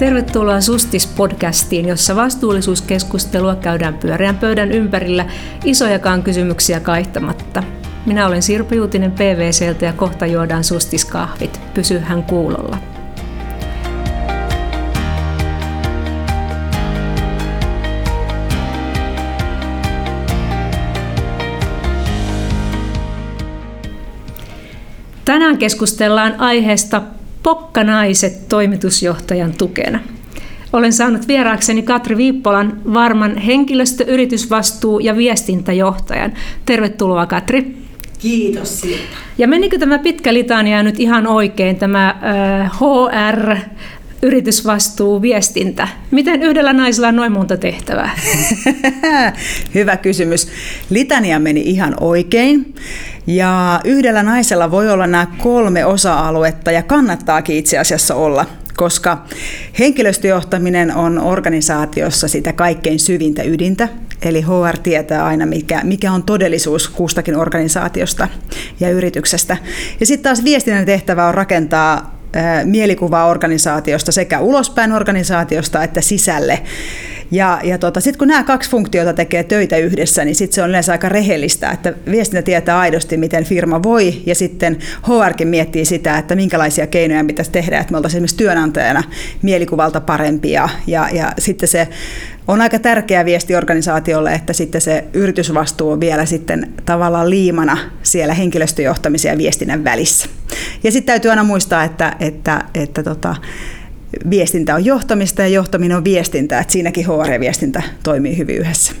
Tervetuloa Sustis-podcastiin, jossa vastuullisuuskeskustelua käydään pyöreän pöydän ympärillä isojakaan kysymyksiä kaihtamatta. Minä olen Sirpa Juutinen PVCltä ja kohta juodaan Sustis-kahvit. Pysyhän kuulolla. Tänään keskustellaan aiheesta Pokkanaiset toimitusjohtajan tukena. Olen saanut vieraakseni Katri Viippolan Varman henkilöstö, yritysvastuu ja viestintäjohtajan. Tervetuloa Katri. Kiitos siitä. Ja menikö tämä pitkä litania nyt ihan oikein, tämä äh, HR, yritysvastuu, viestintä. Miten yhdellä naisella on noin monta tehtävää? Hyvä kysymys. Litania meni ihan oikein. Ja yhdellä naisella voi olla nämä kolme osa-aluetta ja kannattaakin itse asiassa olla koska henkilöstöjohtaminen on organisaatiossa sitä kaikkein syvintä ydintä, eli HR tietää aina, mikä, mikä on todellisuus kustakin organisaatiosta ja yrityksestä. Ja sitten taas viestinnän tehtävä on rakentaa mielikuvaa organisaatiosta sekä ulospäin organisaatiosta että sisälle. Ja, ja tota, sitten kun nämä kaksi funktiota tekee töitä yhdessä, niin sitten se on yleensä aika rehellistä, että viestintä tietää aidosti, miten firma voi, ja sitten HRkin miettii sitä, että minkälaisia keinoja pitäisi tehdä, että me oltaisiin esimerkiksi työnantajana mielikuvalta parempia, ja, ja sitten se on aika tärkeä viesti organisaatiolle, että sitten se yritysvastuu on vielä sitten tavallaan liimana siellä henkilöstöjohtamisen ja viestinnän välissä. Ja sitten täytyy aina muistaa, että, että, että tota, viestintä on johtamista ja johtaminen on viestintä, että siinäkin HR-viestintä toimii hyvin yhdessä.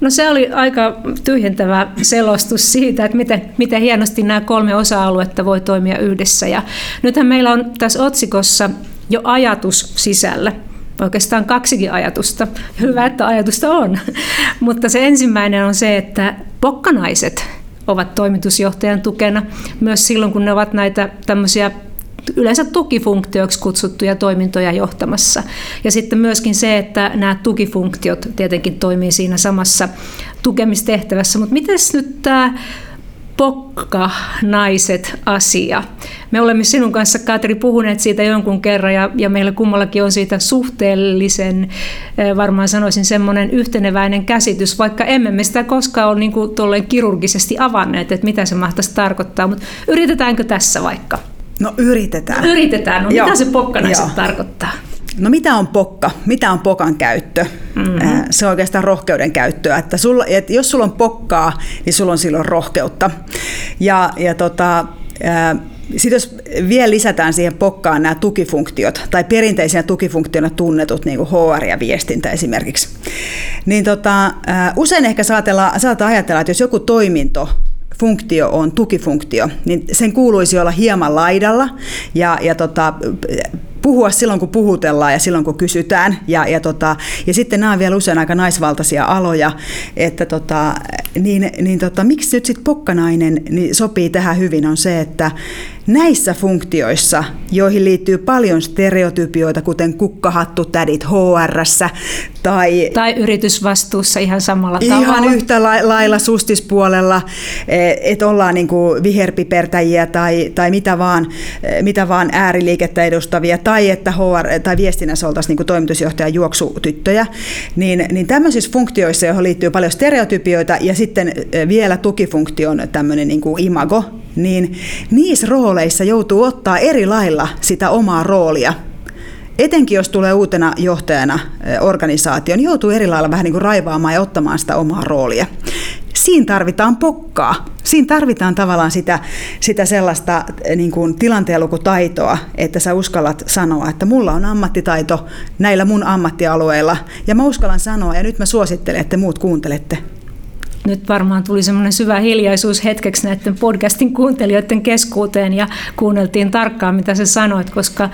No se oli aika tyhjentävä selostus siitä, että miten, miten hienosti nämä kolme osa-aluetta voi toimia yhdessä. Ja nythän meillä on tässä otsikossa jo ajatus sisällä. Oikeastaan kaksikin ajatusta. Hyvä, että ajatusta on. Mutta se ensimmäinen on se, että pokkanaiset ovat toimitusjohtajan tukena myös silloin, kun ne ovat näitä tämmöisiä yleensä tukifunktioiksi kutsuttuja toimintoja johtamassa. Ja sitten myöskin se, että nämä tukifunktiot tietenkin toimii siinä samassa tukemistehtävässä. Mutta miten nyt tämä pokka naiset asia. Me olemme sinun kanssa, Katri, puhuneet siitä jonkun kerran ja, ja meillä kummallakin on siitä suhteellisen, varmaan sanoisin semmoinen yhteneväinen käsitys, vaikka emme me sitä koskaan ole niin kuin kirurgisesti avanneet, että mitä se mahtaisi tarkoittaa, mutta yritetäänkö tässä vaikka? No yritetään. Yritetään. No, mitä se pokkanaiset Joo. tarkoittaa? No mitä on pokka? Mitä on pokan käyttö? Mm-hmm. Se on oikeastaan rohkeuden käyttöä. Että sulla, että jos sulla on pokkaa, niin sulla on silloin rohkeutta. Ja, ja tota, sitten jos vielä lisätään siihen pokkaan nämä tukifunktiot, tai perinteisenä tukifunktiona tunnetut, niin kuin HR ja viestintä esimerkiksi, niin tota, usein ehkä saatetaan ajatella, että jos joku toiminto funktio on tukifunktio, niin sen kuuluisi olla hieman laidalla ja, ja tota, puhua silloin, kun puhutellaan ja silloin, kun kysytään. Ja, ja, tota, ja sitten nämä on vielä usein aika naisvaltaisia aloja, että tota, niin, niin tota, miksi nyt sitten pokkanainen niin sopii tähän hyvin on se, että näissä funktioissa, joihin liittyy paljon stereotypioita, kuten kukkahattu tädit hr tai, tai yritysvastuussa ihan samalla tavalla. Ihan yhtä lailla sustispuolella, eh, että ollaan niin kuin viherpipertäjiä tai, tai mitä, vaan, eh, mitä vaan ääriliikettä edustavia, tai että HR, tai viestinnässä oltaisiin niin kuin toimitusjohtajan juoksutyttöjä, niin, niin tämmöisissä funktioissa, joihin liittyy paljon stereotypioita ja sitten eh, vielä tukifunktion tämmöinen niin kuin imago, niin niissä rooleissa joutuu ottaa eri lailla sitä omaa roolia. Etenkin jos tulee uutena johtajana organisaation, niin joutuu eri lailla vähän niin kuin raivaamaan ja ottamaan sitä omaa roolia. Siinä tarvitaan pokkaa. Siinä tarvitaan tavallaan sitä, sitä sellaista niin kuin tilanteenlukutaitoa, että sä uskallat sanoa, että mulla on ammattitaito näillä mun ammattialueilla, ja mä uskallan sanoa, ja nyt mä suosittelen, että muut kuuntelette nyt varmaan tuli semmoinen syvä hiljaisuus hetkeksi näiden podcastin kuuntelijoiden keskuuteen ja kuunneltiin tarkkaan, mitä sä sanoit, koska äh,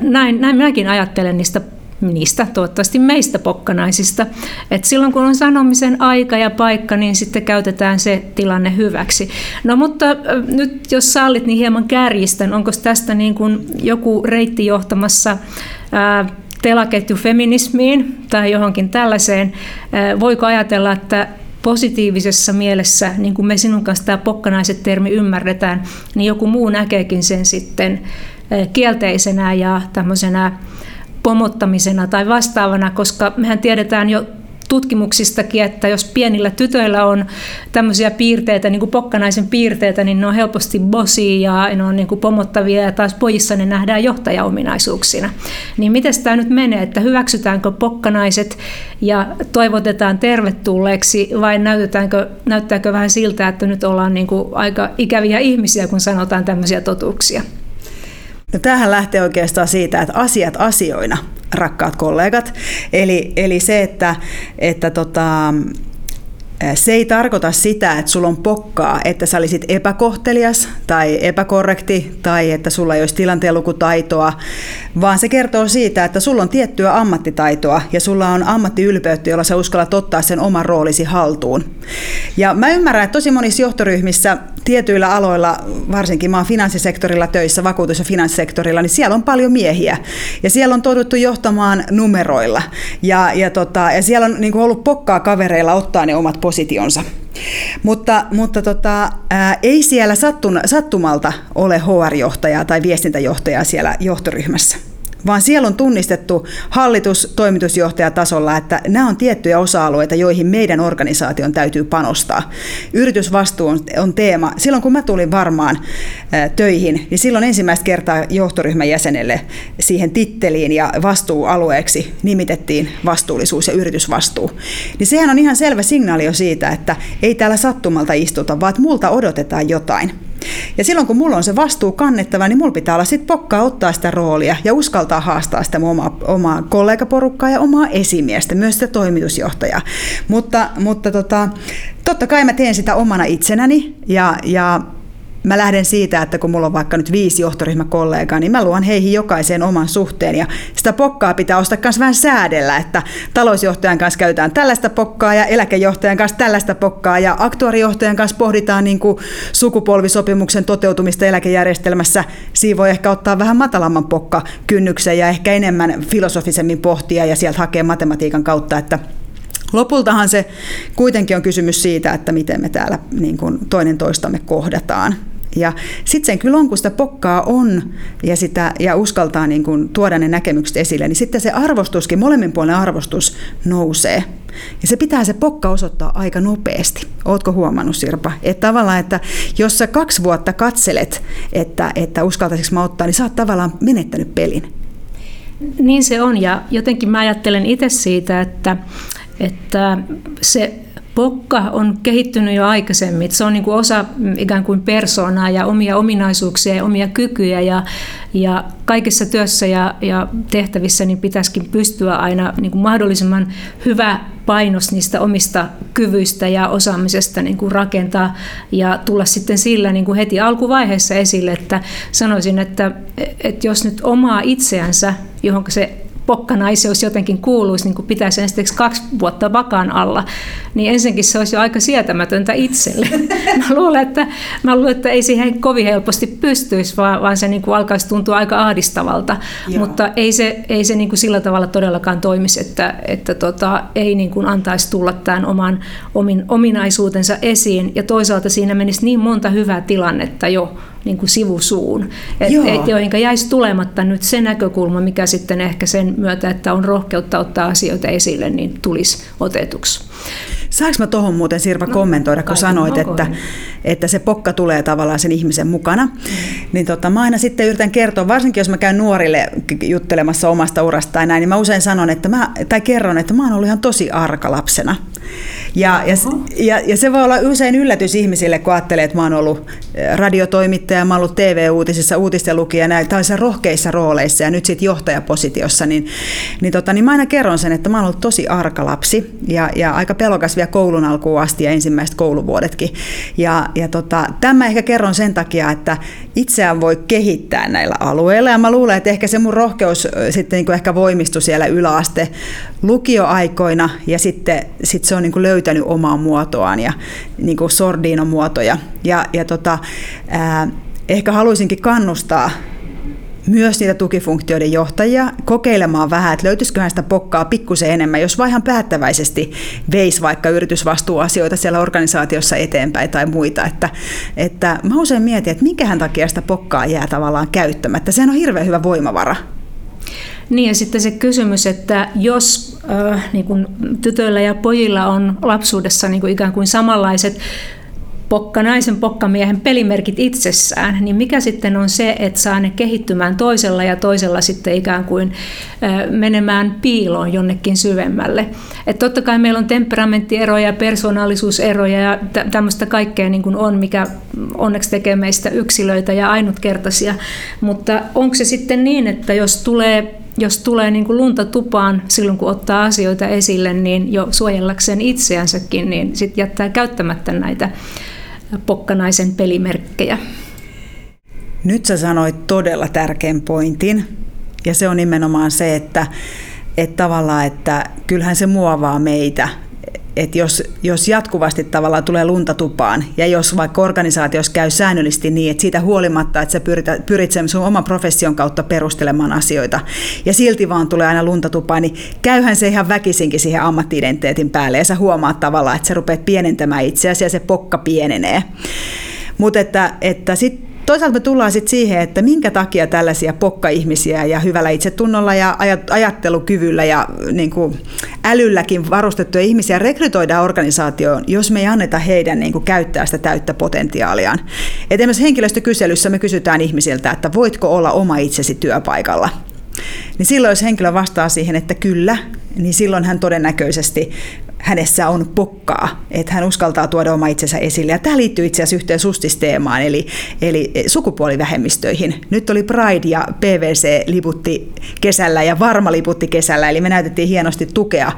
näin, näin minäkin ajattelen niistä niistä, toivottavasti meistä pokkanaisista. Et silloin kun on sanomisen aika ja paikka, niin sitten käytetään se tilanne hyväksi. No mutta äh, nyt jos sallit, niin hieman kärjistän. Onko tästä niin kuin joku reitti johtamassa ää, äh, telaketju feminismiin tai johonkin tällaiseen? Voiko ajatella, että positiivisessa mielessä, niin kuin me sinun kanssa tämä pokkanaiset-termi ymmärretään, niin joku muu näkeekin sen sitten kielteisenä ja tämmöisenä pomottamisena tai vastaavana, koska mehän tiedetään jo tutkimuksistakin, että jos pienillä tytöillä on tämmöisiä piirteitä, niin kuin pokkanaisen piirteitä, niin ne on helposti bosi ja ne on niin kuin pomottavia ja taas pojissa ne nähdään johtajaominaisuuksina. Niin miten tämä nyt menee, että hyväksytäänkö pokkanaiset ja toivotetaan tervetulleeksi vai näytetäänkö, näyttääkö vähän siltä, että nyt ollaan niin kuin aika ikäviä ihmisiä, kun sanotaan tämmöisiä totuuksia? No tämähän lähtee oikeastaan siitä, että asiat asioina, rakkaat kollegat. Eli, eli se, että, että tota, se ei tarkoita sitä, että sulla on pokkaa, että sä olisit epäkohtelias tai epäkorrekti tai että sulla ei olisi tilanteenlukutaitoa, vaan se kertoo siitä, että sulla on tiettyä ammattitaitoa ja sulla on ammattiylpeyttä, jolla sä uskallat ottaa sen oman roolisi haltuun. Ja mä ymmärrän, että tosi monissa johtoryhmissä tietyillä aloilla, varsinkin mä oon finanssisektorilla töissä, vakuutus- ja finanssisektorilla, niin siellä on paljon miehiä. Ja siellä on todettu johtamaan numeroilla. Ja, ja, tota, ja siellä on niin ollut pokkaa kavereilla ottaa ne omat positionsa. Mutta, mutta tota, ää, ei siellä sattun, sattumalta ole HR-johtajaa tai viestintäjohtajaa siellä johtoryhmässä vaan siellä on tunnistettu hallitus toimitusjohtajatasolla, että nämä on tiettyjä osa-alueita, joihin meidän organisaation täytyy panostaa. Yritysvastuu on, on teema. Silloin kun mä tulin varmaan töihin, niin silloin ensimmäistä kertaa johtoryhmän jäsenelle siihen titteliin ja vastuualueeksi nimitettiin vastuullisuus ja yritysvastuu. Niin sehän on ihan selvä signaali jo siitä, että ei täällä sattumalta istuta, vaan multa odotetaan jotain. Ja silloin kun mulla on se vastuu kannettava, niin mulla pitää olla sitten pokkaa ottaa sitä roolia ja uskaltaa haastaa sitä omaa, omaa kollegaporukkaa ja omaa esimiestä, myös sitä toimitusjohtajaa. Mutta, mutta tota, totta kai mä teen sitä omana itsenäni ja, ja mä lähden siitä, että kun mulla on vaikka nyt viisi johtoryhmäkollegaa, niin mä luon heihin jokaiseen oman suhteen. Ja sitä pokkaa pitää ostaa myös vähän säädellä, että talousjohtajan kanssa käytetään tällaista pokkaa ja eläkejohtajan kanssa tällaista pokkaa ja aktuarijohtajan kanssa pohditaan niin kuin sukupolvisopimuksen toteutumista eläkejärjestelmässä. Siinä voi ehkä ottaa vähän matalamman pokka kynnyksen ja ehkä enemmän filosofisemmin pohtia ja sieltä hakea matematiikan kautta, että Lopultahan se kuitenkin on kysymys siitä, että miten me täällä niin kuin toinen toistamme kohdataan. Ja sitten sen kyllä on, kun sitä pokkaa on ja, sitä, ja uskaltaa niin kuin tuoda ne näkemykset esille, niin sitten se arvostuskin, molemmin puolen arvostus nousee. Ja se pitää se pokka osoittaa aika nopeasti. Ootko huomannut, Sirpa? Että tavallaan, että jos sä kaksi vuotta katselet, että, että uskaltaisiko mä ottaa, niin sä oot tavallaan menettänyt pelin. Niin se on, ja jotenkin mä ajattelen itse siitä, että, että se Pokka on kehittynyt jo aikaisemmin. Se on niin kuin osa ikään kuin persoonaa ja omia ominaisuuksia ja omia kykyjä. Ja, ja kaikessa työssä ja, ja tehtävissä niin pitäisikin pystyä aina niin kuin mahdollisimman hyvä painos niistä omista kyvyistä ja osaamisesta niin kuin rakentaa ja tulla sitten sillä niin kuin heti alkuvaiheessa esille, että sanoisin, että, että jos nyt omaa itseänsä, johon se pokkanaiseus jotenkin kuuluisi, niin kuin pitäisi esimerkiksi kaksi vuotta vakaan alla, niin ensinnäkin se olisi jo aika sietämätöntä itselle. mä, luulen, että, mä luulen, että ei siihen kovin helposti pystyisi, vaan, vaan se niin kuin alkaisi tuntua aika ahdistavalta. Joo. Mutta ei se, ei se niin kuin sillä tavalla todellakaan toimisi, että, että tota, ei niin kuin antaisi tulla tämän oman omin, ominaisuutensa esiin. Ja toisaalta siinä menisi niin monta hyvää tilannetta jo, niin kuin sivusuun, et, et, joihin jäisi tulematta nyt se näkökulma, mikä sitten ehkä sen myötä, että on rohkeutta ottaa asioita esille, niin tulisi otetuksi. Saanko mä tuohon muuten Sirpa no, kommentoida, kun sanoit, no, että, että se pokka tulee tavallaan sen ihmisen mukana. Mm. Niin tota, mä aina sitten yritän kertoa, varsinkin jos mä käyn nuorille juttelemassa omasta urasta tai näin, niin mä usein sanon, että mä, tai kerron, että mä oon ollut ihan tosi arka lapsena. Ja, ja, ja, ja se voi olla usein yllätys ihmisille, kun ajattelee, että mä oon ollut eh, radiotoimittaja, mä oon ollut TV-uutisissa, uutisten lukija tällaisissa rohkeissa rooleissa ja nyt sitten johtajapositiossa, niin, niin, tota, niin mä aina kerron sen, että mä oon ollut tosi arka lapsi ja, ja aika pelokas vielä koulun alkuun asti ja ensimmäiset kouluvuodetkin. Ja, ja tota, tämä ehkä kerron sen takia, että itseään voi kehittää näillä alueilla ja mä luulen, että ehkä se mun rohkeus sitten niin kuin ehkä voimistui siellä yläaste lukioaikoina ja sitten sit se on niin kuin löytänyt omaa muotoaan ja niin kuin sordiinon muotoja. Ja, ja tota, ää, ehkä haluaisinkin kannustaa myös niitä tukifunktioiden johtajia kokeilemaan vähän, että löytyisiköhän sitä pokkaa pikkusen enemmän, jos vaan ihan päättäväisesti veisi vaikka yritysvastuuasioita siellä organisaatiossa eteenpäin tai muita. Että, että mä usein mietin, että minkähän takia sitä pokkaa jää tavallaan käyttämättä. Sehän on hirveän hyvä voimavara. Niin ja sitten se kysymys, että jos äh, niin kuin tytöillä ja pojilla on lapsuudessa niin kuin ikään kuin samanlaiset pokka, naisen pokkamiehen pelimerkit itsessään, niin mikä sitten on se, että saa ne kehittymään toisella ja toisella sitten ikään kuin menemään piiloon jonnekin syvemmälle. Että totta kai meillä on temperamenttieroja, persoonallisuuseroja ja tämmöistä kaikkea niin kuin on, mikä onneksi tekee meistä yksilöitä ja ainutkertaisia, mutta onko se sitten niin, että jos tulee jos tulee niin kuin lunta tupaan silloin, kun ottaa asioita esille, niin jo suojellakseen itseänsäkin, niin sitten jättää käyttämättä näitä pokkanaisen pelimerkkejä. Nyt sä sanoit todella tärkeän pointin, ja se on nimenomaan se, että, että tavallaan, että kyllähän se muovaa meitä, että jos, jos jatkuvasti tavallaan tulee lunta tupaan, ja jos vaikka organisaatiossa käy säännöllisesti niin, että siitä huolimatta, että sä pyrit, pyrit sen sun oman profession kautta perustelemaan asioita, ja silti vaan tulee aina lunta tupaan, niin käyhän se ihan väkisinkin siihen ammattiidentiteetin päälle, ja sä huomaat tavallaan, että sä rupeat pienentämään itseäsi, ja se pokka pienenee. Mutta että, että sitten toisaalta me tullaan sitten siihen, että minkä takia tällaisia pokka-ihmisiä ja hyvällä itsetunnolla ja ajattelukyvyllä ja niin kuin älylläkin varustettuja ihmisiä rekrytoidaan organisaatioon, jos me ei anneta heidän niin kuin käyttää sitä täyttä potentiaaliaan. Et esimerkiksi henkilöstökyselyssä me kysytään ihmisiltä, että voitko olla oma itsesi työpaikalla. Niin silloin, jos henkilö vastaa siihen, että kyllä, niin silloin hän todennäköisesti hänessä on pokkaa, että hän uskaltaa tuoda oma itsensä esille. Ja tämä liittyy itse asiassa yhteen sustisteemaan, eli, eli sukupuolivähemmistöihin. Nyt oli Pride ja PVC liputti kesällä ja Varma liputti kesällä, eli me näytettiin hienosti tukea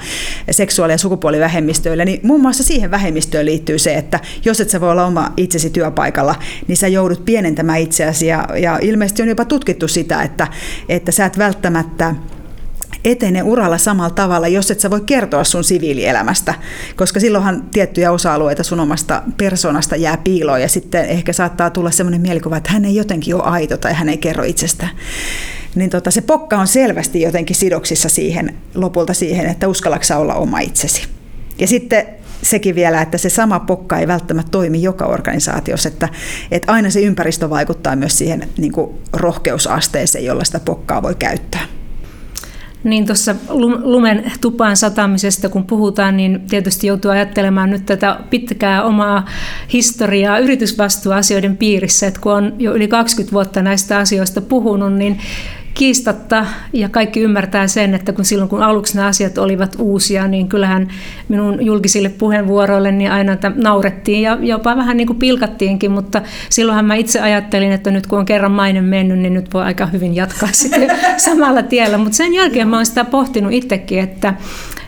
seksuaali- ja sukupuolivähemmistöille. Niin muun muassa siihen vähemmistöön liittyy se, että jos et sä voi olla oma itsesi työpaikalla, niin sä joudut pienentämään itseäsi. Ja, ja ilmeisesti on jopa tutkittu sitä, että, että sä et välttämättä etene uralla samalla tavalla, jos et sä voi kertoa sun siviilielämästä, koska silloinhan tiettyjä osa-alueita sun omasta persoonasta jää piiloon ja sitten ehkä saattaa tulla semmoinen mielikuva, että hän ei jotenkin ole aito tai hän ei kerro itsestä. Niin tota, se pokka on selvästi jotenkin sidoksissa siihen, lopulta siihen, että uskallaksa olla oma itsesi. Ja sitten sekin vielä, että se sama pokka ei välttämättä toimi joka organisaatiossa, että, että aina se ympäristö vaikuttaa myös siihen niin kuin rohkeusasteeseen, jolla sitä pokkaa voi käyttää. Niin tuossa lumen tupaan satamisesta kun puhutaan, niin tietysti joutuu ajattelemaan nyt tätä pitkää omaa historiaa yritysvastuuasioiden piirissä, että kun on jo yli 20 vuotta näistä asioista puhunut, niin kiistatta ja kaikki ymmärtää sen, että kun silloin kun aluksi nämä asiat olivat uusia, niin kyllähän minun julkisille puheenvuoroille niin aina naurettiin ja jopa vähän niin kuin pilkattiinkin, mutta silloinhan mä itse ajattelin, että nyt kun on kerran mainen mennyt, niin nyt voi aika hyvin jatkaa sitten samalla tiellä, mutta sen jälkeen mä oon sitä pohtinut itsekin, että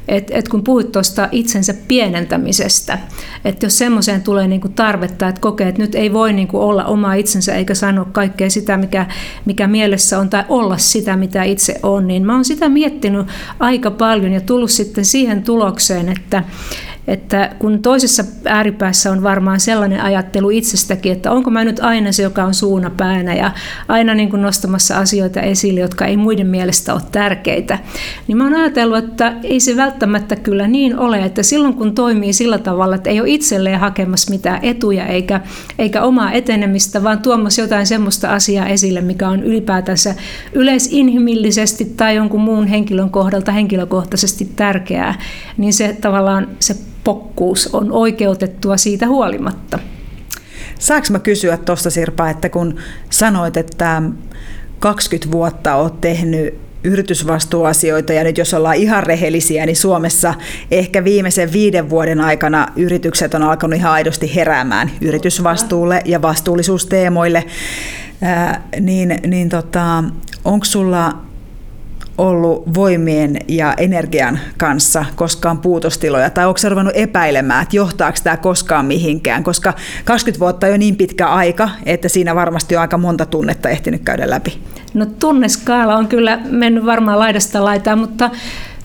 et, et kun puhuit tuosta itsensä pienentämisestä, että jos semmoiseen tulee niinku tarvetta, että kokee, että nyt ei voi niinku olla oma itsensä eikä sanoa kaikkea sitä, mikä, mikä mielessä on, tai olla sitä, mitä itse on, niin mä oon sitä miettinyt aika paljon ja tullut sitten siihen tulokseen, että, että kun toisessa ääripäässä on varmaan sellainen ajattelu itsestäkin, että onko mä nyt aina se, joka on suuna päänä ja aina niin kuin nostamassa asioita esille, jotka ei muiden mielestä ole tärkeitä, niin mä oon ajatellut, että ei se välttämättä kyllä niin ole, että silloin kun toimii sillä tavalla, että ei ole itselleen hakemassa mitään etuja eikä, eikä omaa etenemistä, vaan tuomassa jotain semmoista asiaa esille, mikä on ylipäätänsä yleisinhimillisesti tai jonkun muun henkilön kohdalta henkilökohtaisesti tärkeää, niin se tavallaan se pokkuus on oikeutettua siitä huolimatta. Saanko mä kysyä tuosta Sirpa, että kun sanoit, että 20 vuotta olet tehnyt yritysvastuuasioita ja nyt jos ollaan ihan rehellisiä, niin Suomessa ehkä viimeisen viiden vuoden aikana yritykset on alkanut ihan aidosti heräämään yritysvastuulle ja vastuullisuusteemoille. Ää, niin niin tota, onko sulla ollut voimien ja energian kanssa koskaan puutostiloja, tai onko se epäilemään, että johtaako tämä koskaan mihinkään, koska 20 vuotta on jo niin pitkä aika, että siinä varmasti on aika monta tunnetta ehtinyt käydä läpi. No tunneskaala on kyllä mennyt varmaan laidasta laitaan, mutta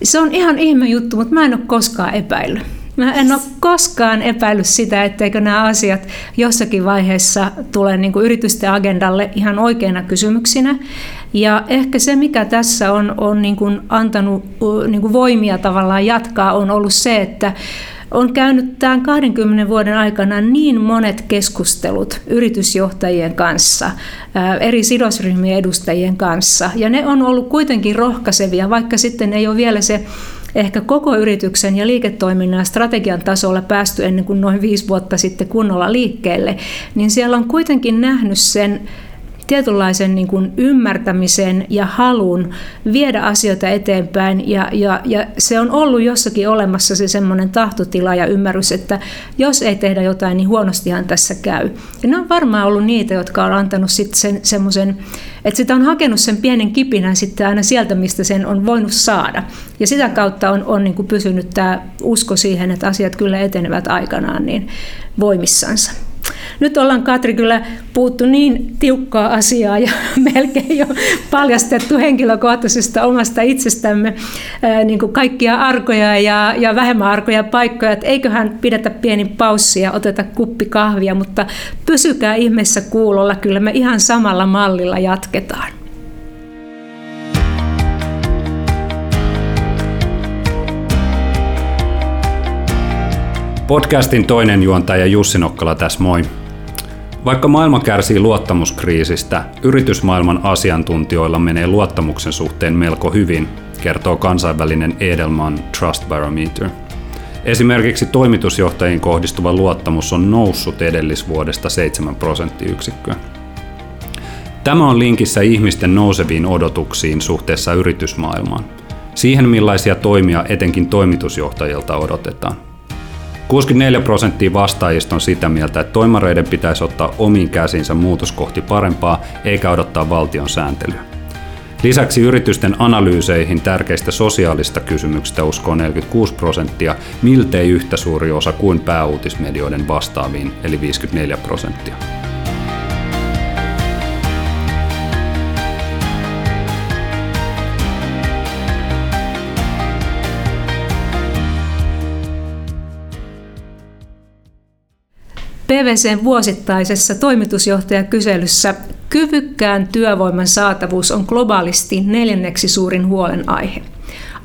se on ihan ihme juttu, mutta mä en ole koskaan epäillyt. Mä en ole koskaan epäillyt sitä, etteikö nämä asiat jossakin vaiheessa tule niin kuin yritysten agendalle ihan oikeina kysymyksinä. Ja ehkä se, mikä tässä on, on niin kuin antanut niin kuin voimia tavallaan jatkaa, on ollut se, että on käynyt tämän 20 vuoden aikana niin monet keskustelut yritysjohtajien kanssa, eri sidosryhmien edustajien kanssa, ja ne on ollut kuitenkin rohkaisevia, vaikka sitten ei ole vielä se ehkä koko yrityksen ja liiketoiminnan strategian tasolla päästy ennen kuin noin viisi vuotta sitten kunnolla liikkeelle, niin siellä on kuitenkin nähnyt sen tietynlaisen niin kuin ymmärtämisen ja halun viedä asioita eteenpäin. Ja, ja, ja se on ollut jossakin olemassa se semmoinen tahtotila ja ymmärrys, että jos ei tehdä jotain, niin huonostihan tässä käy. Ja ne on varmaan ollut niitä, jotka on antanut sitten sen semmoisen, että sitä on hakenut sen pienen kipinän sitten aina sieltä, mistä sen on voinut saada. Ja sitä kautta on, on niin kuin pysynyt tämä usko siihen, että asiat kyllä etenevät aikanaan niin voimissansa. Nyt ollaan Katri kyllä puuttu niin tiukkaa asiaa ja melkein jo paljastettu henkilökohtaisesta omasta itsestämme niin kuin kaikkia arkoja ja, ja vähemmän arkoja paikkoja, että eiköhän pidetä pieni paussi ja oteta kuppi kahvia, mutta pysykää ihmeessä kuulolla, kyllä me ihan samalla mallilla jatketaan. Podcastin toinen juontaja Jussi Nokkala tässä moi. Vaikka maailma kärsii luottamuskriisistä, yritysmaailman asiantuntijoilla menee luottamuksen suhteen melko hyvin, kertoo kansainvälinen Edelman Trust Barometer. Esimerkiksi toimitusjohtajiin kohdistuva luottamus on noussut edellisvuodesta 7 prosenttiyksikköä. Tämä on linkissä ihmisten nouseviin odotuksiin suhteessa yritysmaailmaan. Siihen millaisia toimia etenkin toimitusjohtajilta odotetaan. 64 prosenttia vastaajista on sitä mieltä, että toimareiden pitäisi ottaa omiin käsinsä muutos kohti parempaa eikä odottaa valtion sääntelyä. Lisäksi yritysten analyyseihin tärkeistä sosiaalista kysymyksistä uskoo 46 prosenttia, miltei yhtä suuri osa kuin pääuutismedioiden vastaaviin, eli 54 prosenttia. PVCn vuosittaisessa toimitusjohtajakyselyssä kyvykkään työvoiman saatavuus on globaalisti neljänneksi suurin huolenaihe.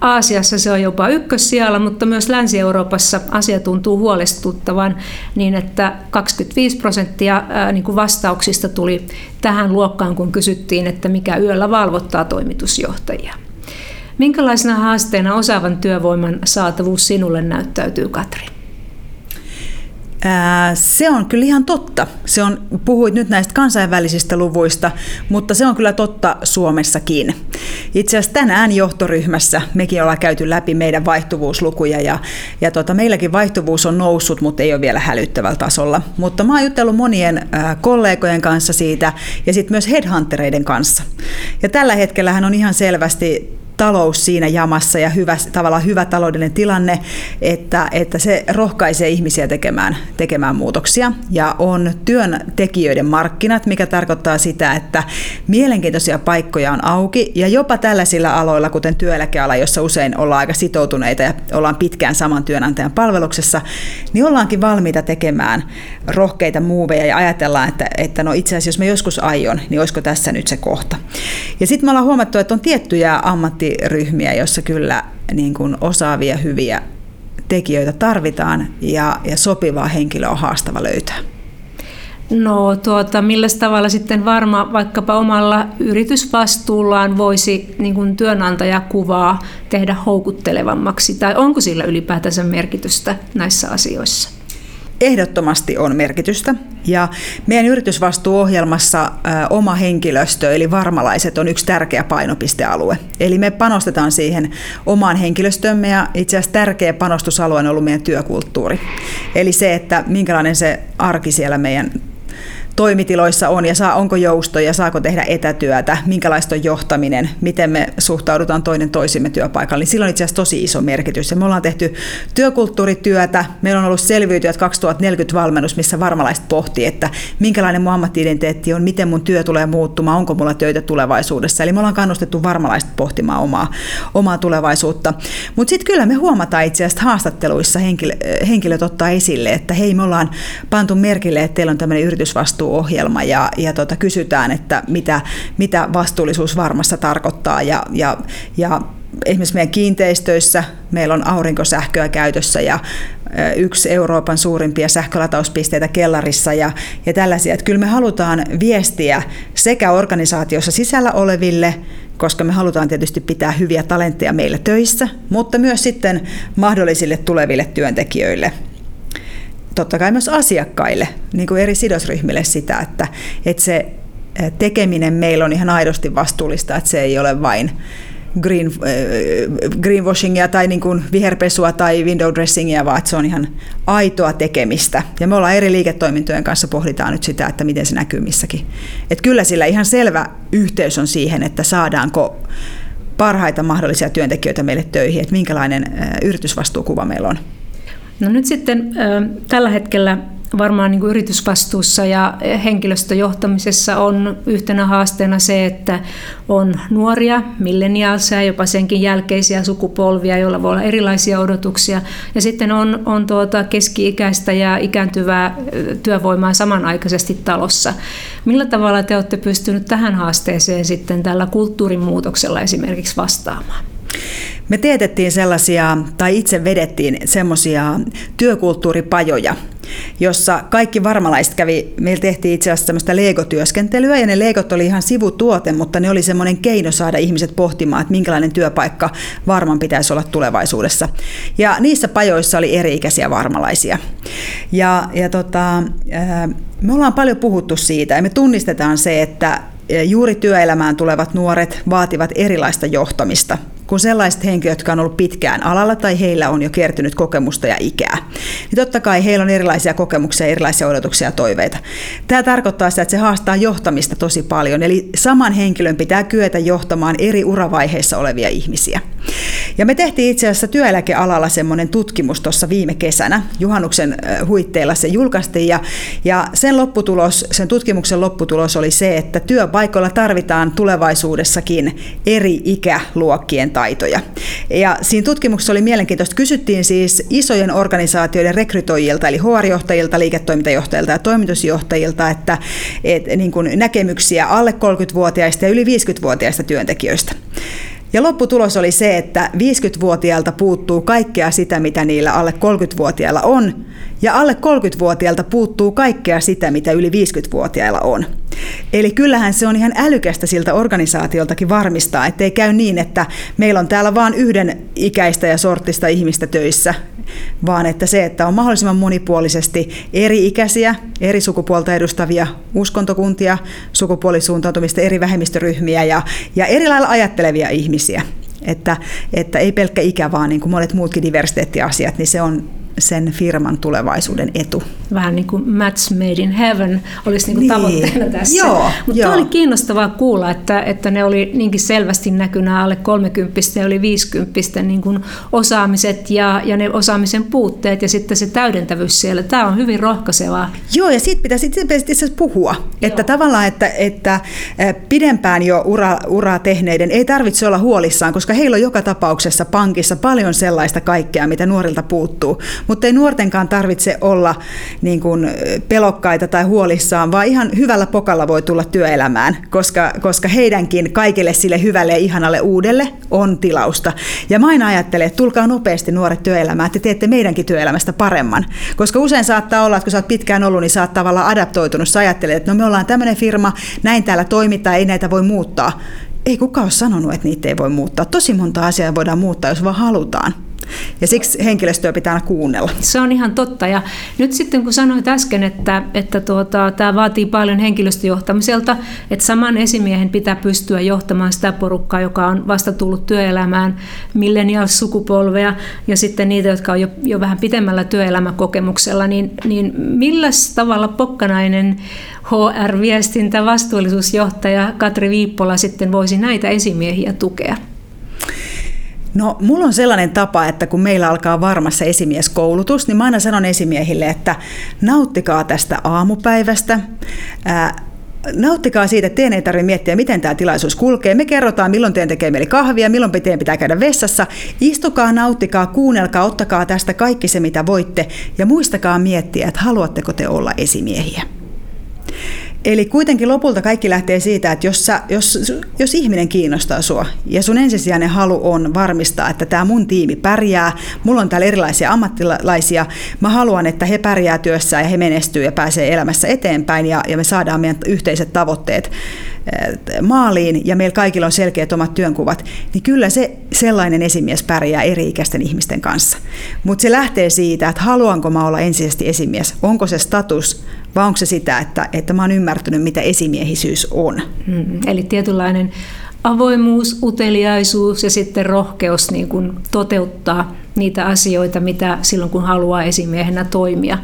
Aasiassa se on jopa ykkössijalla, mutta myös Länsi-Euroopassa asia tuntuu huolestuttavan niin, että 25 prosenttia niin vastauksista tuli tähän luokkaan, kun kysyttiin, että mikä yöllä valvottaa toimitusjohtajia. Minkälaisena haasteena osaavan työvoiman saatavuus sinulle näyttäytyy, Katri? Se on kyllä ihan totta. Se on, puhuit nyt näistä kansainvälisistä luvuista, mutta se on kyllä totta Suomessakin. Itse asiassa tänään johtoryhmässä mekin ollaan käyty läpi meidän vaihtuvuuslukuja ja, ja tota, meilläkin vaihtuvuus on noussut, mutta ei ole vielä hälyttävällä tasolla. Mutta mä oon jutellut monien kollegojen kanssa siitä ja sitten myös headhuntereiden kanssa. Ja tällä hetkellä on ihan selvästi talous siinä jamassa ja hyvä, tavallaan hyvä taloudellinen tilanne, että, että se rohkaisee ihmisiä tekemään, tekemään muutoksia. Ja on työntekijöiden markkinat, mikä tarkoittaa sitä, että mielenkiintoisia paikkoja on auki ja jopa tällaisilla aloilla, kuten työeläkeala, jossa usein ollaan aika sitoutuneita ja ollaan pitkään saman työnantajan palveluksessa, niin ollaankin valmiita tekemään rohkeita muuveja ja ajatellaan, että, että no itse asiassa jos mä joskus aion, niin olisiko tässä nyt se kohta. Ja sitten me ollaan huomattu, että on tiettyjä ammatti ammattiryhmiä, jossa kyllä niin kuin osaavia, hyviä tekijöitä tarvitaan ja, ja sopivaa henkilöä on haastava löytää. No tuota, millä tavalla sitten varma vaikkapa omalla yritysvastuullaan voisi niin kuin työnantajakuvaa tehdä houkuttelevammaksi, tai onko sillä ylipäätänsä merkitystä näissä asioissa? Ehdottomasti on merkitystä. Ja meidän yritysvastuuohjelmassa oma henkilöstö, eli varmalaiset, on yksi tärkeä painopistealue. Eli me panostetaan siihen omaan henkilöstömme ja itse asiassa tärkeä panostusalue on ollut meidän työkulttuuri. Eli se, että minkälainen se arki siellä meidän toimitiloissa on ja saa, onko joustoja, saako tehdä etätyötä, minkälaista on johtaminen, miten me suhtaudutaan toinen toisimme työpaikalla, niin sillä on itse asiassa tosi iso merkitys. Ja me ollaan tehty työkulttuurityötä, meillä on ollut selviytyjät 2040 valmennus, missä varmalaiset pohtii, että minkälainen mun ammattiidentiteetti on, miten mun työ tulee muuttumaan, onko mulla töitä tulevaisuudessa. Eli me ollaan kannustettu varmalaiset pohtimaan omaa, omaa tulevaisuutta. Mutta sitten kyllä me huomataan itse asiassa haastatteluissa henkilö, henkilöt ottaa esille, että hei me ollaan pantu merkille, että teillä on tämmöinen yritysvastuu vastuuohjelma ja, ja tota, kysytään, että mitä, mitä vastuullisuus varmassa tarkoittaa ja, ja, ja esimerkiksi meidän kiinteistöissä meillä on aurinkosähköä käytössä ja yksi Euroopan suurimpia sähkölatauspisteitä kellarissa ja, ja tällaisia. Että kyllä me halutaan viestiä sekä organisaatiossa sisällä oleville, koska me halutaan tietysti pitää hyviä talentteja meillä töissä, mutta myös sitten mahdollisille tuleville työntekijöille totta kai myös asiakkaille, niin kuin eri sidosryhmille sitä, että, että se tekeminen meillä on ihan aidosti vastuullista, että se ei ole vain green, greenwashingia tai niin kuin viherpesua tai window dressingia, vaan että se on ihan aitoa tekemistä. Ja me ollaan eri liiketoimintojen kanssa pohditaan nyt sitä, että miten se näkyy missäkin. Et kyllä sillä ihan selvä yhteys on siihen, että saadaanko parhaita mahdollisia työntekijöitä meille töihin, että minkälainen yritysvastuukuva meillä on. No nyt sitten tällä hetkellä varmaan niin kuin yritysvastuussa ja henkilöstöjohtamisessa on yhtenä haasteena se, että on nuoria, milleniaalisia, jopa senkin jälkeisiä sukupolvia, joilla voi olla erilaisia odotuksia. Ja sitten on, on tuota keski-ikäistä ja ikääntyvää työvoimaa samanaikaisesti talossa. Millä tavalla te olette pystyneet tähän haasteeseen sitten tällä kulttuurin muutoksella esimerkiksi vastaamaan? Me teetettiin sellaisia, tai itse vedettiin semmoisia työkulttuuripajoja, jossa kaikki varmalaiset kävi, meillä tehtiin itse asiassa semmoista Lego-työskentelyä, ja ne Legot oli ihan sivutuote, mutta ne oli semmoinen keino saada ihmiset pohtimaan, että minkälainen työpaikka varman pitäisi olla tulevaisuudessa. Ja niissä pajoissa oli eri-ikäisiä varmalaisia. Ja, ja tota, me ollaan paljon puhuttu siitä, ja me tunnistetaan se, että juuri työelämään tulevat nuoret vaativat erilaista johtamista kuin sellaiset henkilöt, jotka on ollut pitkään alalla tai heillä on jo kertynyt kokemusta ja ikää. Niin totta kai heillä on erilaisia kokemuksia, erilaisia odotuksia ja toiveita. Tämä tarkoittaa sitä, että se haastaa johtamista tosi paljon. Eli saman henkilön pitää kyetä johtamaan eri uravaiheissa olevia ihmisiä. Ja me tehtiin itse asiassa työeläkealalla semmoinen tutkimus tuossa viime kesänä. Juhannuksen huitteilla se julkaistiin ja, ja sen, lopputulos, sen tutkimuksen lopputulos oli se, että työpaikoilla tarvitaan tulevaisuudessakin eri ikäluokkien taitoja. Ja siinä tutkimuksessa oli mielenkiintoista. Kysyttiin siis isojen organisaatioiden rekrytoijilta, eli HR-johtajilta, liiketoimintajohtajilta ja toimitusjohtajilta, että, että niin kuin näkemyksiä alle 30-vuotiaista ja yli 50-vuotiaista työntekijöistä. Ja lopputulos oli se, että 50-vuotiailta puuttuu kaikkea sitä, mitä niillä alle 30-vuotiailla on, ja alle 30-vuotiailta puuttuu kaikkea sitä, mitä yli 50-vuotiailla on. Eli kyllähän se on ihan älykästä siltä organisaatioltakin varmistaa, ettei käy niin, että meillä on täällä vain yhden ikäistä ja sortista ihmistä töissä, vaan että se, että on mahdollisimman monipuolisesti eri ikäisiä, eri sukupuolta edustavia uskontokuntia, sukupuolisuuntautumista, eri vähemmistöryhmiä ja, ja eri lailla ajattelevia ihmisiä. Että, että ei pelkkä ikä, vaan niin kuin monet muutkin diversiteettiasiat, niin se on sen firman tulevaisuuden etu. Vähän niin kuin match made in heaven olisi niin kuin niin. tavoitteena tässä. Joo, Mutta joo. oli kiinnostavaa kuulla, että, että ne oli niinkin selvästi näkynä alle 30 ja yli 50 niin kuin osaamiset ja, ja ne osaamisen puutteet ja sitten se täydentävyys siellä. Tämä on hyvin rohkaisevaa. Joo, ja siitä pitäisi itse puhua, joo. että tavallaan, että, että pidempään jo ura, uraa tehneiden ei tarvitse olla huolissaan, koska heillä on joka tapauksessa pankissa paljon sellaista kaikkea, mitä nuorilta puuttuu mutta ei nuortenkaan tarvitse olla niin kuin pelokkaita tai huolissaan, vaan ihan hyvällä pokalla voi tulla työelämään, koska, koska heidänkin kaikille sille hyvälle ja ihanalle uudelle on tilausta. Ja mä aina ajattelen, että tulkaa nopeasti nuoret työelämään, että te teette meidänkin työelämästä paremman. Koska usein saattaa olla, että kun sä oot pitkään ollut, niin sä oot tavallaan adaptoitunut. Sä ajattelet, että no me ollaan tämmöinen firma, näin täällä toimitaan, ei näitä voi muuttaa. Ei kukaan ole sanonut, että niitä ei voi muuttaa. Tosi monta asiaa voidaan muuttaa, jos vaan halutaan. Ja siksi henkilöstöä pitää kuunnella. Se on ihan totta. Ja nyt sitten kun sanoit äsken, että, että tuota, tämä vaatii paljon henkilöstöjohtamiselta, että saman esimiehen pitää pystyä johtamaan sitä porukkaa, joka on vasta tullut työelämään, millennials-sukupolvea ja sitten niitä, jotka on jo, jo vähän pitemmällä työelämäkokemuksella, niin, niin millä tavalla Pokkanainen HR-viestintä vastuullisuusjohtaja Katri Viippola sitten voisi näitä esimiehiä tukea? No, mulla on sellainen tapa, että kun meillä alkaa varmassa esimieskoulutus, niin mä aina sanon esimiehille, että nauttikaa tästä aamupäivästä, ää, nauttikaa siitä, että teidän ei tarvitse miettiä, miten tämä tilaisuus kulkee. Me kerrotaan, milloin teidän tekee meille kahvia, milloin teidän pitää käydä vessassa. Istukaa, nauttikaa, kuunnelkaa, ottakaa tästä kaikki se, mitä voitte. Ja muistakaa miettiä, että haluatteko te olla esimiehiä. Eli kuitenkin lopulta kaikki lähtee siitä, että jos, sä, jos, jos ihminen kiinnostaa sua ja sun ensisijainen halu on varmistaa, että tämä mun tiimi pärjää, mulla on täällä erilaisia ammattilaisia, mä haluan, että he pärjää työssä ja he menestyy ja pääsee elämässä eteenpäin ja, ja me saadaan meidän yhteiset tavoitteet maaliin ja meillä kaikilla on selkeät omat työnkuvat, niin kyllä se sellainen esimies pärjää eri-ikäisten ihmisten kanssa. Mutta se lähtee siitä, että haluanko mä olla ensisijaisesti esimies, onko se status vai onko se sitä, että, että mä oon ymmärtänyt, mitä esimiehisyys on. Hmm, eli tietynlainen avoimuus, uteliaisuus ja sitten rohkeus niin kuin toteuttaa niitä asioita, mitä silloin kun haluaa esimiehenä toimia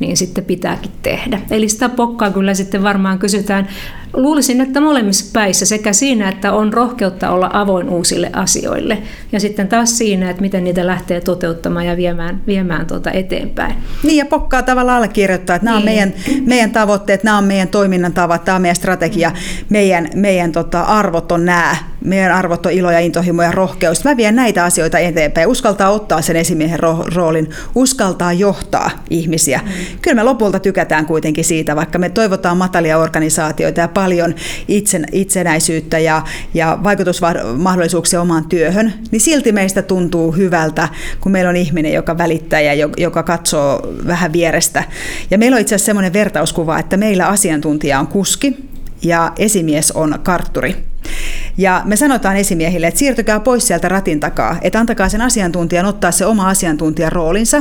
niin sitten pitääkin tehdä. Eli sitä pokkaa kyllä sitten varmaan kysytään. Luulisin, että molemmissa päissä sekä siinä, että on rohkeutta olla avoin uusille asioille ja sitten taas siinä, että miten niitä lähtee toteuttamaan ja viemään, viemään tuota eteenpäin. Niin ja pokkaa tavallaan allekirjoittaa, että nämä niin. on meidän, meidän tavoitteet, nämä on meidän toiminnan tavat, tämä on meidän strategia, meidän, meidän tota, arvot on nämä, meidän arvot on ilo ja intohimo ja rohkeus. Mä vien näitä asioita eteenpäin, uskaltaa ottaa sen esimiehen ro- roolin, uskaltaa johtaa ihmisiä. Mm. Kyllä me lopulta tykätään kuitenkin siitä, vaikka me toivotaan matalia organisaatioita ja paljon itsen, itsenäisyyttä ja, ja vaikutusmahdollisuuksia omaan työhön, niin silti meistä tuntuu hyvältä, kun meillä on ihminen, joka välittää ja joka katsoo vähän vierestä. Ja meillä on itse asiassa semmoinen vertauskuva, että meillä asiantuntija on kuski ja esimies on kartturi. Ja me sanotaan esimiehille, että siirtykää pois sieltä ratin takaa, että antakaa sen asiantuntijan ottaa se oma asiantuntijan roolinsa.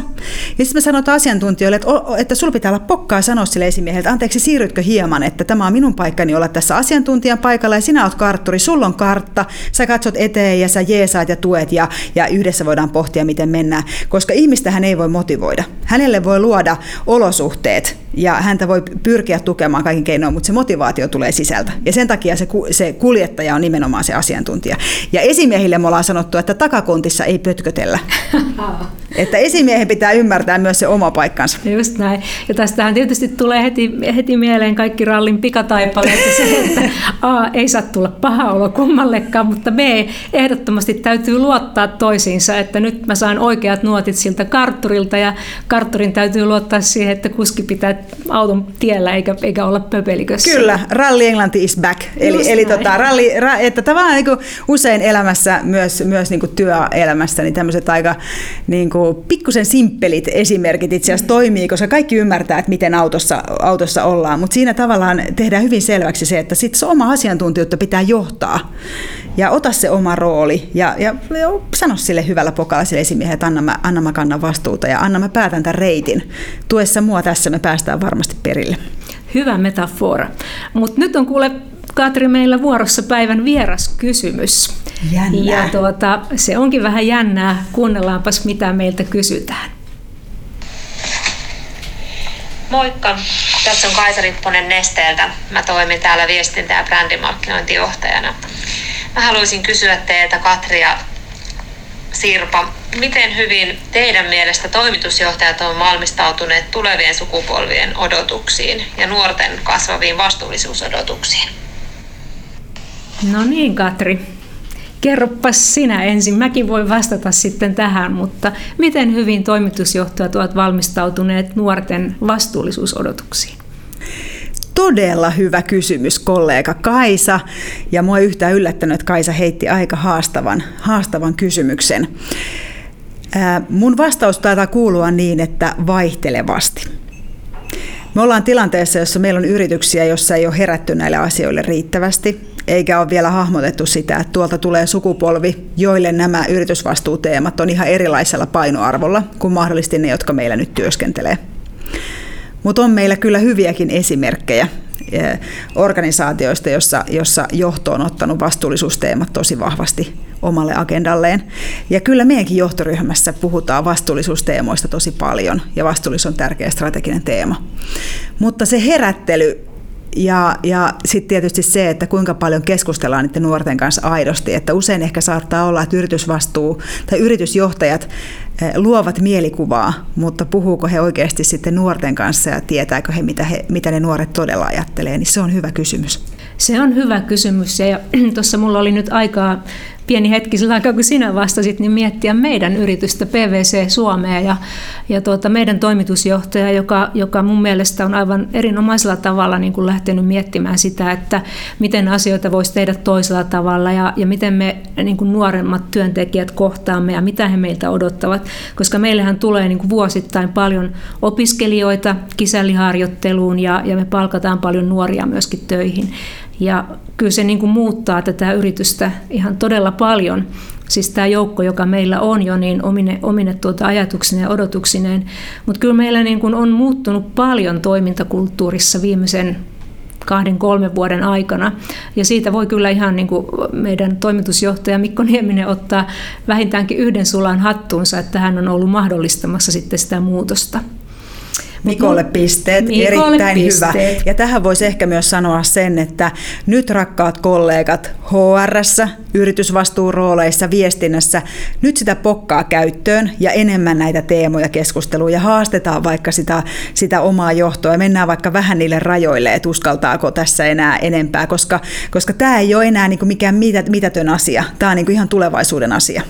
Ja sitten me sanotaan asiantuntijoille, että, että sulla pitää olla pokkaa sanoa sille esimiehelle, että anteeksi, siirrytkö hieman, että tämä on minun paikkani olla tässä asiantuntijan paikalla ja sinä oot kartturi, sulla on kartta, sä katsot eteen ja sä jeesaat ja tuet ja, ja yhdessä voidaan pohtia, miten mennään. Koska ihmistä hän ei voi motivoida. Hänelle voi luoda olosuhteet ja häntä voi pyrkiä tukemaan kaikin keinoin, mutta se motivaatio tulee sisältä. Ja sen takia se, se kuljettaja on nimenomaan se asiantuntija. Ja esimiehille me ollaan sanottu, että takakontissa ei pötkötellä. että esimiehen pitää ymmärtää myös se oma paikkansa. Just näin. Ja tästähän tietysti tulee heti, heti mieleen kaikki rallin pikataipaleet. Se, että A, ei saa tulla paha olo kummallekaan, mutta B, ehdottomasti täytyy luottaa toisiinsa, että nyt mä saan oikeat nuotit siltä kartturilta ja kartturin täytyy luottaa siihen, että kuski pitää auton tiellä eikä, eikä olla pöpelikössä. Kyllä, ralli Englanti is back. Eli, eli tota, ralli, ra, että tavallaan niin kuin usein elämässä, myös, myös niin kuin työelämässä, niin tämmöiset aika niin kuin pikkusen simppelit esimerkit itse asiassa toimii, koska kaikki ymmärtää, että miten autossa, autossa ollaan, mutta siinä tavallaan tehdään hyvin selväksi se, että sit se oma asiantuntijuutta pitää johtaa ja ota se oma rooli ja, ja, ja sano sille hyvällä pokalla sille esimiehelle, että anna mä, anna mä kannan vastuuta ja anna mä päätän tämän reitin. Tuessa mua tässä me päästään varmasti perille. Hyvä metafora. Mutta nyt on kuule Katri meillä vuorossa päivän vieras kysymys. Jännää. Ja tuota, se onkin vähän jännää. Kuunnellaanpas mitä meiltä kysytään. Moikka, tässä on Kaisa Ripponen Nesteeltä. Mä toimin täällä viestintä- ja brändimarkkinointijohtajana. Mä haluaisin kysyä teiltä Katria Sirpa, miten hyvin teidän mielestä toimitusjohtajat on valmistautuneet tulevien sukupolvien odotuksiin ja nuorten kasvaviin vastuullisuusodotuksiin? No niin, Katri. Kerropas sinä ensin. Mäkin voin vastata sitten tähän, mutta miten hyvin toimitusjohtajat ovat valmistautuneet nuorten vastuullisuusodotuksiin? Todella hyvä kysymys kollega Kaisa, ja mua yhtään yllättänyt, että Kaisa heitti aika haastavan, haastavan kysymyksen. Mun vastaus taitaa kuulua niin, että vaihtelevasti. Me ollaan tilanteessa, jossa meillä on yrityksiä, jossa ei ole herätty näille asioille riittävästi, eikä ole vielä hahmotettu sitä, että tuolta tulee sukupolvi, joille nämä yritysvastuuteemat on ihan erilaisella painoarvolla kuin mahdollisesti ne, jotka meillä nyt työskentelee. Mutta on meillä kyllä hyviäkin esimerkkejä eh, organisaatioista, jossa, jossa johto on ottanut vastuullisuusteemat tosi vahvasti omalle agendalleen. Ja kyllä meidänkin johtoryhmässä puhutaan vastuullisuusteemoista tosi paljon, ja vastuullisuus on tärkeä strateginen teema. Mutta se herättely ja, ja sitten tietysti se, että kuinka paljon keskustellaan niiden nuorten kanssa aidosti, että usein ehkä saattaa olla, että yritysvastuu tai yritysjohtajat eh, luovat mielikuvaa, mutta puhuuko he oikeasti sitten nuorten kanssa ja tietääkö he, mitä, he, mitä ne nuoret todella ajattelee, niin se on hyvä kysymys. Se on hyvä kysymys ja tuossa mulla oli nyt aikaa pieni hetki sillä aikaa, kun sinä vastasit, niin miettiä meidän yritystä PVC Suomea ja, ja tuota, meidän toimitusjohtaja, joka, joka mun mielestä on aivan erinomaisella tavalla niin kuin lähtenyt miettimään sitä, että miten asioita voisi tehdä toisella tavalla ja, ja miten me niin kuin nuoremmat työntekijät kohtaamme ja mitä he meiltä odottavat, koska meillähän tulee niin kuin vuosittain paljon opiskelijoita kisälliharjoitteluun ja, ja me palkataan paljon nuoria myöskin töihin. Ja kyllä se niin kuin muuttaa tätä yritystä ihan todella paljon. Siis tämä joukko, joka meillä on jo, niin omine, omine tuota ajatuksineen ja odotuksineen. Mutta kyllä meillä niin kuin on muuttunut paljon toimintakulttuurissa viimeisen kahden, kolmen vuoden aikana. Ja siitä voi kyllä ihan niin kuin meidän toimitusjohtaja Mikko Nieminen ottaa vähintäänkin yhden sulan hattuunsa, että hän on ollut mahdollistamassa sitten sitä muutosta. Mikolle pisteet, Mikolle erittäin pisteet. hyvä. Ja tähän voisi ehkä myös sanoa sen, että nyt rakkaat kollegat hr yritysvastuurooleissa, viestinnässä, nyt sitä pokkaa käyttöön ja enemmän näitä teemoja keskusteluun ja haastetaan vaikka sitä, sitä omaa johtoa ja mennään vaikka vähän niille rajoille, että uskaltaako tässä enää enempää, koska, koska tämä ei ole enää niin kuin mikään mitätön asia, tämä on niin kuin ihan tulevaisuuden asia.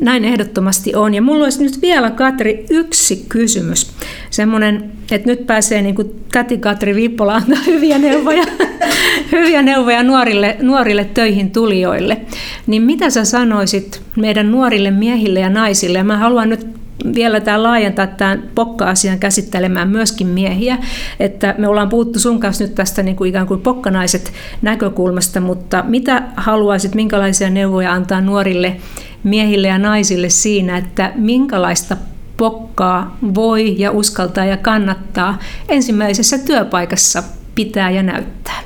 Näin ehdottomasti on. Ja mulla olisi nyt vielä, Katri, yksi kysymys. Semmoinen, että nyt pääsee niin kuin täti Katri Viippola antaa hyviä neuvoja, hyviä neuvoja nuorille, nuorille töihin tulijoille. Niin mitä sä sanoisit meidän nuorille miehille ja naisille? Ja mä haluan nyt vielä tämä laajentaa tämän pokka-asian käsittelemään myöskin miehiä. Että me ollaan puhuttu sun kanssa nyt tästä niin kuin ikään kuin pokkanaiset näkökulmasta, mutta mitä haluaisit, minkälaisia neuvoja antaa nuorille miehille ja naisille siinä, että minkälaista pokkaa voi ja uskaltaa ja kannattaa ensimmäisessä työpaikassa pitää ja näyttää?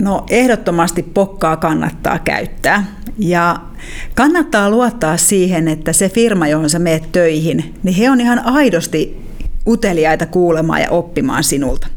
No ehdottomasti pokkaa kannattaa käyttää ja kannattaa luottaa siihen, että se firma, johon sä meet töihin, niin he on ihan aidosti uteliaita kuulemaan ja oppimaan sinulta.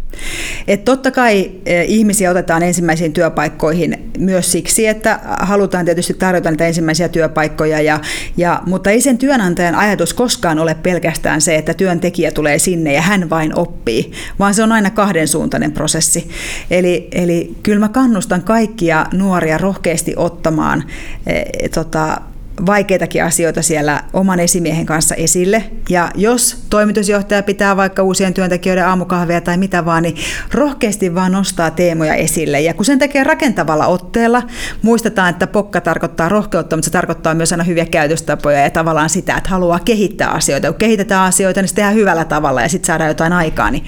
Et totta kai e, ihmisiä otetaan ensimmäisiin työpaikkoihin myös siksi, että halutaan tietysti tarjota niitä ensimmäisiä työpaikkoja, ja, ja, mutta ei sen työnantajan ajatus koskaan ole pelkästään se, että työntekijä tulee sinne ja hän vain oppii, vaan se on aina kahdensuuntainen prosessi. Eli, eli kyllä mä kannustan kaikkia nuoria rohkeasti ottamaan e, tota, vaikeitakin asioita siellä oman esimiehen kanssa esille. Ja jos toimitusjohtaja pitää vaikka uusien työntekijöiden aamukahvia tai mitä vaan, niin rohkeasti vaan nostaa teemoja esille. Ja kun sen tekee rakentavalla otteella, muistetaan, että pokka tarkoittaa rohkeutta, mutta se tarkoittaa myös aina hyviä käytöstapoja ja tavallaan sitä, että haluaa kehittää asioita. Kun kehitetään asioita, niin se tehdään hyvällä tavalla ja sitten saadaan jotain aikaa. Niin,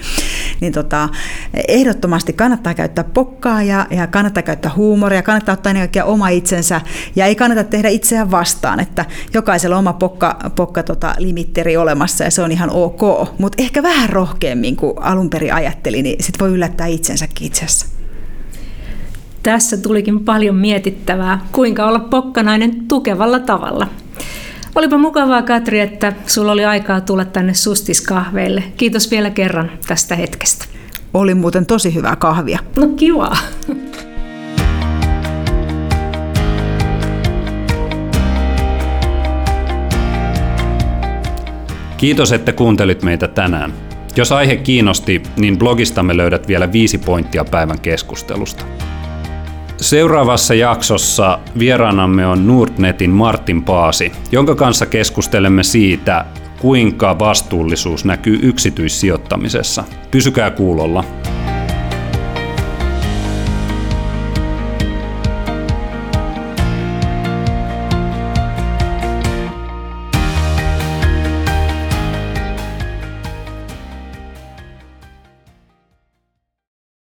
niin tota, ehdottomasti kannattaa käyttää pokkaa ja, ja kannattaa käyttää huumoria, kannattaa ottaa ennen kaikkea oma itsensä ja ei kannata tehdä itseään vastaan vastaan, että jokaisella oma pokka, pokka tota, limitteri olemassa ja se on ihan ok, mutta ehkä vähän rohkeammin kuin alun perin ajattelin, niin sit voi yllättää itsensäkin itse asiassa. Tässä tulikin paljon mietittävää, kuinka olla pokkanainen tukevalla tavalla. Olipa mukavaa, Katri, että sulla oli aikaa tulla tänne sustiskahveille. Kiitos vielä kerran tästä hetkestä. Oli muuten tosi hyvää kahvia. No kiva. Kiitos, että kuuntelit meitä tänään. Jos aihe kiinnosti, niin blogistamme löydät vielä viisi pointtia päivän keskustelusta. Seuraavassa jaksossa vieraanamme on Nordnetin Martin Paasi, jonka kanssa keskustelemme siitä, kuinka vastuullisuus näkyy yksityissijoittamisessa. Pysykää kuulolla.